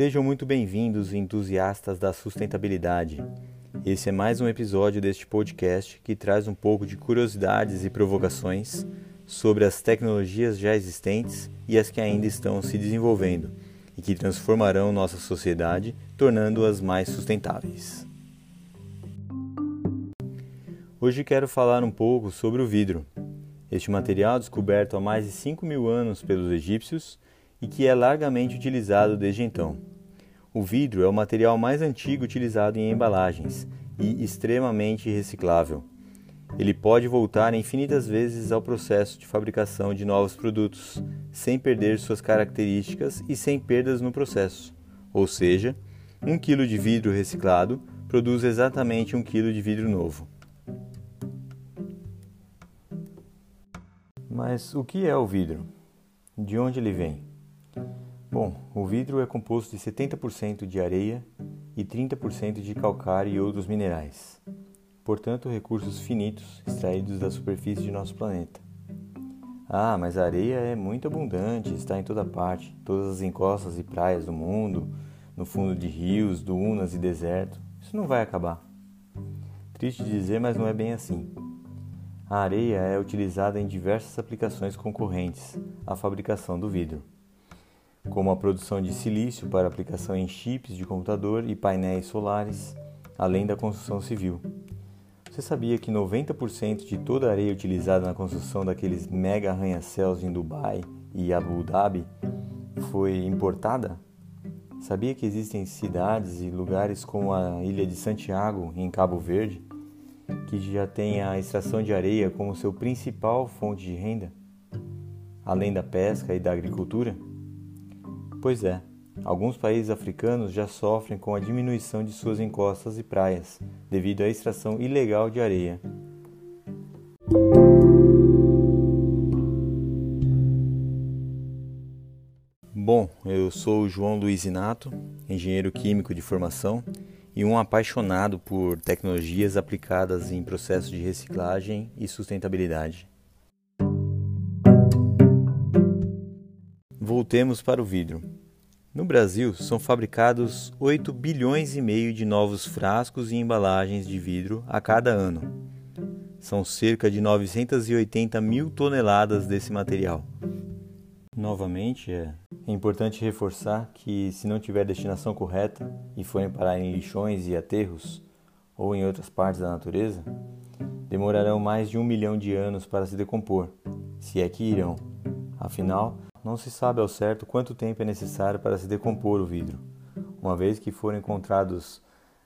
Sejam muito bem-vindos, entusiastas da sustentabilidade. Esse é mais um episódio deste podcast que traz um pouco de curiosidades e provocações sobre as tecnologias já existentes e as que ainda estão se desenvolvendo e que transformarão nossa sociedade, tornando-as mais sustentáveis. Hoje quero falar um pouco sobre o vidro. Este material descoberto há mais de 5 mil anos pelos egípcios e que é largamente utilizado desde então. O vidro é o material mais antigo utilizado em embalagens e extremamente reciclável. Ele pode voltar infinitas vezes ao processo de fabricação de novos produtos, sem perder suas características e sem perdas no processo. Ou seja, um quilo de vidro reciclado produz exatamente um quilo de vidro novo. Mas o que é o vidro? De onde ele vem? Bom, o vidro é composto de 70% de areia e 30% de calcário e outros minerais, portanto, recursos finitos extraídos da superfície de nosso planeta. Ah, mas a areia é muito abundante, está em toda parte, todas as encostas e praias do mundo, no fundo de rios, dunas e deserto. Isso não vai acabar. Triste dizer, mas não é bem assim. A areia é utilizada em diversas aplicações concorrentes à fabricação do vidro como a produção de silício para aplicação em chips de computador e painéis solares, além da construção civil. Você sabia que 90% de toda a areia utilizada na construção daqueles mega arranha-céus em Dubai e Abu Dhabi foi importada? Sabia que existem cidades e lugares como a ilha de Santiago, em Cabo Verde, que já tem a extração de areia como seu principal fonte de renda, além da pesca e da agricultura? Pois é, alguns países africanos já sofrem com a diminuição de suas encostas e praias, devido à extração ilegal de areia. Bom, eu sou o João Luiz Inato, engenheiro químico de formação e um apaixonado por tecnologias aplicadas em processos de reciclagem e sustentabilidade. Voltemos para o vidro. No Brasil, são fabricados 8 bilhões e meio de novos frascos e embalagens de vidro a cada ano. São cerca de 980 mil toneladas desse material. Novamente, é importante reforçar que, se não tiver destinação correta e forem parar em lixões e aterros ou em outras partes da natureza, demorarão mais de um milhão de anos para se decompor, se é que irão. Afinal, não se sabe ao certo quanto tempo é necessário para se decompor o vidro, uma vez que foram encontrados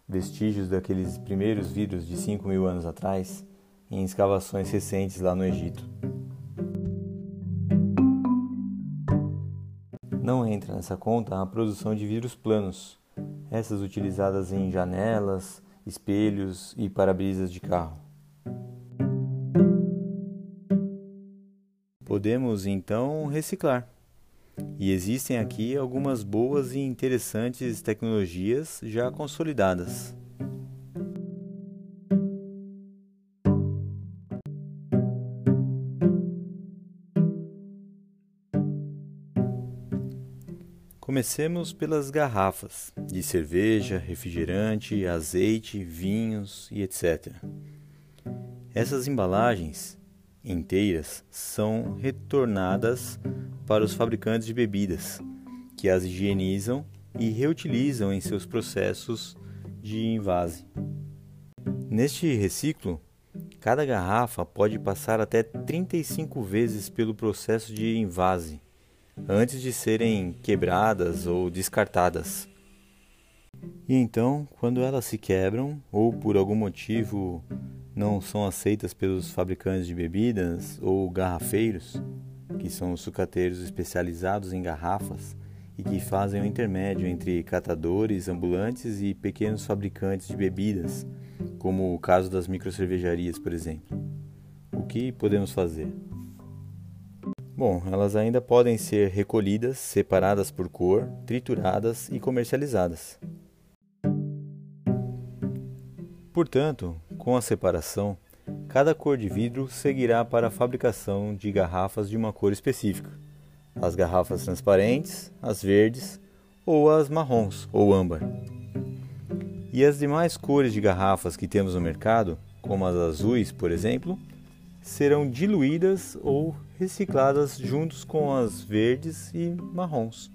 vestígios daqueles primeiros vidros de 5 mil anos atrás em escavações recentes lá no Egito. Não entra nessa conta a produção de vidros planos, essas utilizadas em janelas, espelhos e para-brisas de carro. Podemos então reciclar. E existem aqui algumas boas e interessantes tecnologias já consolidadas. Comecemos pelas garrafas de cerveja, refrigerante, azeite, vinhos e etc. Essas embalagens inteiras são retornadas para os fabricantes de bebidas, que as higienizam e reutilizam em seus processos de invase. Neste reciclo, cada garrafa pode passar até 35 vezes pelo processo de invase antes de serem quebradas ou descartadas. E então, quando elas se quebram ou por algum motivo não são aceitas pelos fabricantes de bebidas ou garrafeiros, que são os sucateiros especializados em garrafas e que fazem o intermédio entre catadores ambulantes e pequenos fabricantes de bebidas, como o caso das microcervejarias, por exemplo. O que podemos fazer? Bom, elas ainda podem ser recolhidas, separadas por cor, trituradas e comercializadas. Portanto, com a separação, cada cor de vidro seguirá para a fabricação de garrafas de uma cor específica. As garrafas transparentes, as verdes, ou as marrons ou âmbar. E as demais cores de garrafas que temos no mercado, como as azuis, por exemplo, serão diluídas ou recicladas juntos com as verdes e marrons.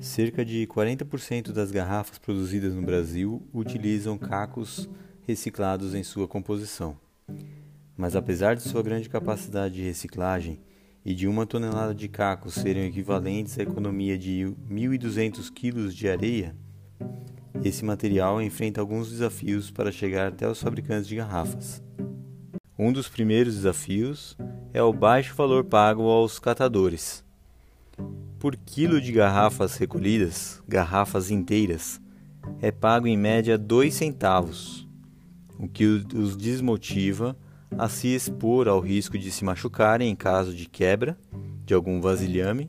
Cerca de 40% das garrafas produzidas no Brasil utilizam cacos reciclados em sua composição. Mas apesar de sua grande capacidade de reciclagem e de uma tonelada de cacos serem equivalentes à economia de 1.200 quilos de areia, esse material enfrenta alguns desafios para chegar até os fabricantes de garrafas. Um dos primeiros desafios é o baixo valor pago aos catadores. Por quilo de garrafas recolhidas, garrafas inteiras, é pago em média 2 centavos, o que os desmotiva a se expor ao risco de se machucarem em caso de quebra de algum vasilhame,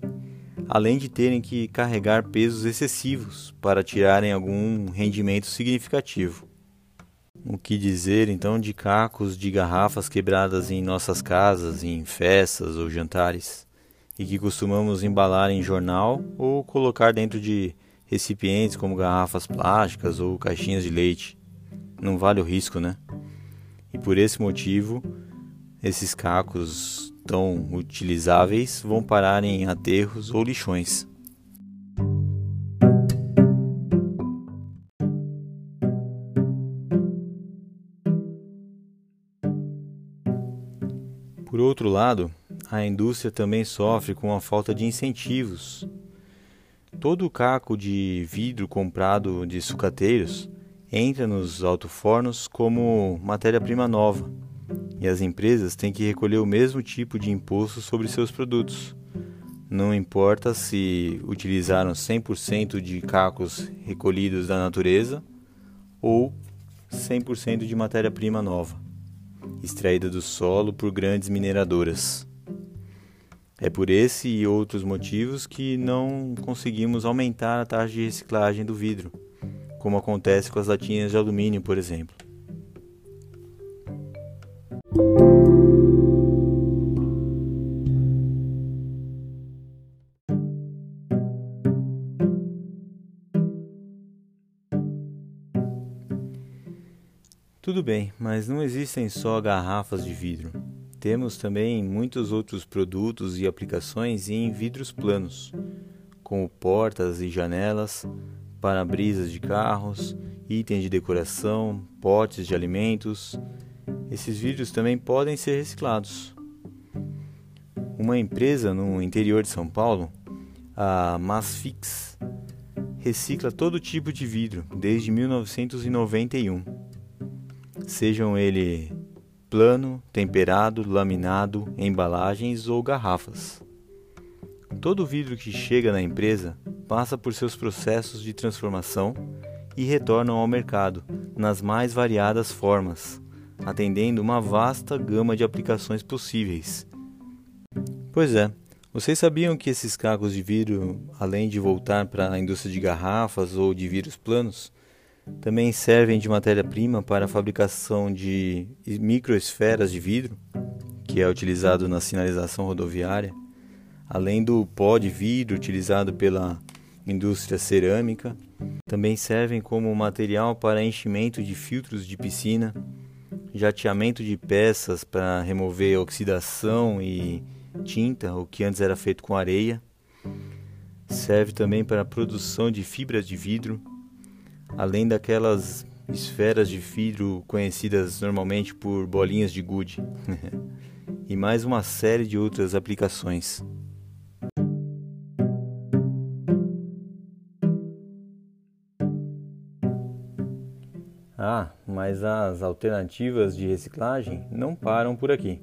além de terem que carregar pesos excessivos para tirarem algum rendimento significativo. O que dizer então de cacos de garrafas quebradas em nossas casas, em festas ou jantares? e que costumamos embalar em jornal ou colocar dentro de recipientes como garrafas plásticas ou caixinhas de leite. Não vale o risco, né? E por esse motivo, esses cacos tão utilizáveis vão parar em aterros ou lixões. Por outro lado, a indústria também sofre com a falta de incentivos. Todo o caco de vidro comprado de sucateiros entra nos alto-fornos como matéria-prima nova, e as empresas têm que recolher o mesmo tipo de imposto sobre seus produtos. Não importa se utilizaram 100% de cacos recolhidos da natureza ou 100% de matéria-prima nova, extraída do solo por grandes mineradoras. É por esse e outros motivos que não conseguimos aumentar a taxa de reciclagem do vidro, como acontece com as latinhas de alumínio, por exemplo. Tudo bem, mas não existem só garrafas de vidro. Temos também muitos outros produtos e aplicações em vidros planos, como portas e janelas, para-brisas de carros, itens de decoração, potes de alimentos. Esses vidros também podem ser reciclados. Uma empresa no interior de São Paulo, a Masfix, recicla todo tipo de vidro desde 1991. Sejam ele plano, temperado, laminado, embalagens ou garrafas. Todo vidro que chega na empresa passa por seus processos de transformação e retornam ao mercado nas mais variadas formas, atendendo uma vasta gama de aplicações possíveis. Pois é, vocês sabiam que esses cacos de vidro, além de voltar para a indústria de garrafas ou de vidros planos, também servem de matéria-prima para a fabricação de microesferas de vidro, que é utilizado na sinalização rodoviária, além do pó de vidro utilizado pela indústria cerâmica. Também servem como material para enchimento de filtros de piscina, jateamento de peças para remover oxidação e tinta, o que antes era feito com areia. Serve também para a produção de fibras de vidro além daquelas esferas de vidro conhecidas normalmente por bolinhas de gude, e mais uma série de outras aplicações. Mas as alternativas de reciclagem não param por aqui.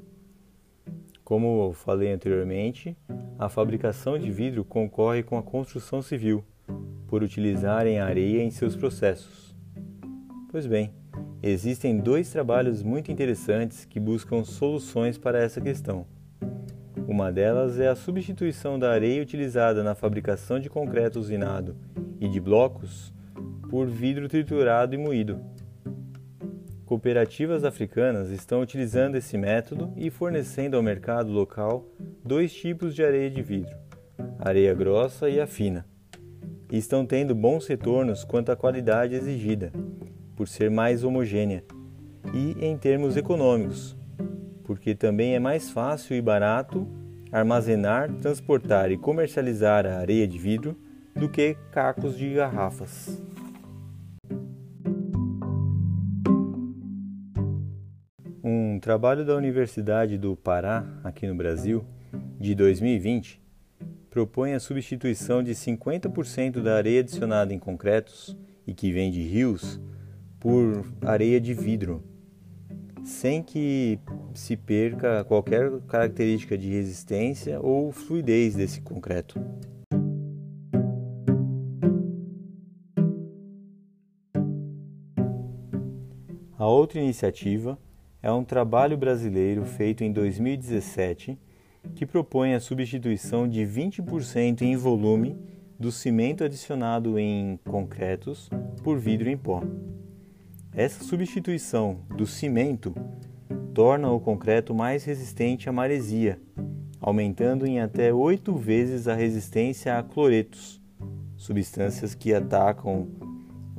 Como falei anteriormente, a fabricação de vidro concorre com a construção civil por utilizarem areia em seus processos. Pois bem, existem dois trabalhos muito interessantes que buscam soluções para essa questão. Uma delas é a substituição da areia utilizada na fabricação de concreto usinado e de blocos por vidro triturado e moído. Cooperativas africanas estão utilizando esse método e fornecendo ao mercado local dois tipos de areia de vidro, areia grossa e a fina, e estão tendo bons retornos quanto à qualidade exigida, por ser mais homogênea, e em termos econômicos, porque também é mais fácil e barato armazenar, transportar e comercializar a areia de vidro do que cacos de garrafas. Trabalho da Universidade do Pará, aqui no Brasil, de 2020, propõe a substituição de 50% da areia adicionada em concretos e que vem de rios por areia de vidro, sem que se perca qualquer característica de resistência ou fluidez desse concreto. A outra iniciativa é um trabalho brasileiro feito em 2017 que propõe a substituição de 20% em volume do cimento adicionado em concretos por vidro em pó. Essa substituição do cimento torna o concreto mais resistente à maresia, aumentando em até oito vezes a resistência a cloretos, substâncias que atacam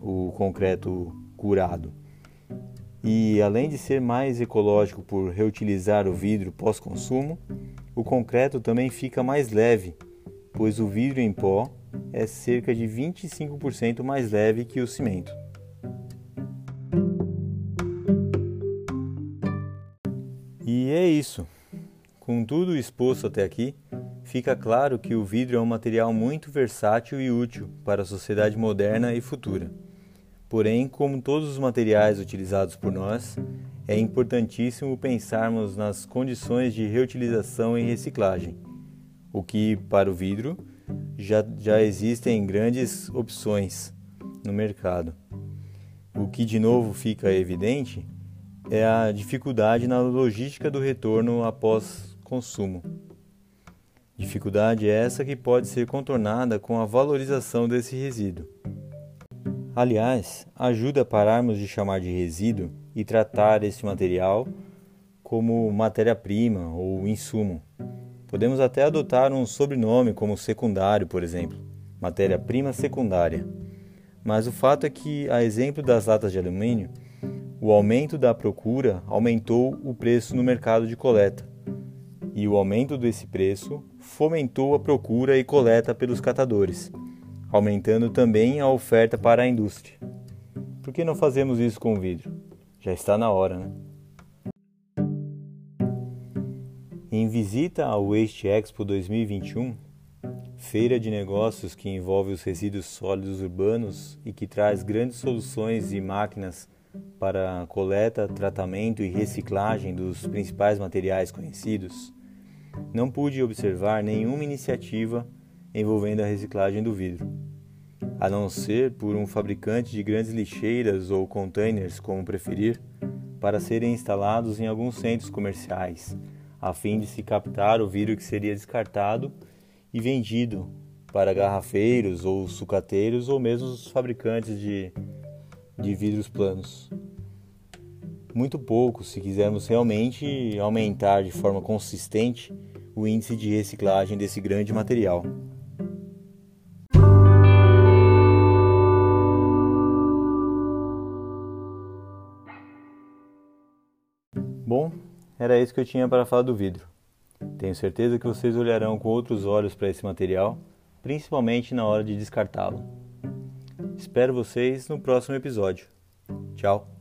o concreto curado. E além de ser mais ecológico por reutilizar o vidro pós-consumo, o concreto também fica mais leve, pois o vidro em pó é cerca de 25% mais leve que o cimento. E é isso. Com tudo exposto até aqui, fica claro que o vidro é um material muito versátil e útil para a sociedade moderna e futura. Porém, como todos os materiais utilizados por nós, é importantíssimo pensarmos nas condições de reutilização e reciclagem, o que, para o vidro, já, já existem grandes opções no mercado. O que de novo fica evidente é a dificuldade na logística do retorno após consumo. Dificuldade essa que pode ser contornada com a valorização desse resíduo. Aliás, ajuda a pararmos de chamar de resíduo e tratar esse material como matéria-prima ou insumo. Podemos até adotar um sobrenome como secundário, por exemplo, matéria-prima secundária. Mas o fato é que, a exemplo das latas de alumínio, o aumento da procura aumentou o preço no mercado de coleta, e o aumento desse preço fomentou a procura e coleta pelos catadores, aumentando também a oferta para a indústria. Por que não fazemos isso com o vidro? Já está na hora, né? Em visita ao Waste Expo 2021, feira de negócios que envolve os resíduos sólidos urbanos e que traz grandes soluções e máquinas para coleta, tratamento e reciclagem dos principais materiais conhecidos, não pude observar nenhuma iniciativa envolvendo a reciclagem do vidro, a não ser por um fabricante de grandes lixeiras ou containers, como preferir, para serem instalados em alguns centros comerciais, a fim de se captar o vidro que seria descartado e vendido para garrafeiros ou sucateiros ou mesmo os fabricantes de de vidros planos. Muito pouco se quisermos realmente aumentar de forma consistente o índice de reciclagem desse grande material. Era isso que eu tinha para falar do vidro. Tenho certeza que vocês olharão com outros olhos para esse material, principalmente na hora de descartá-lo. Espero vocês no próximo episódio. Tchau!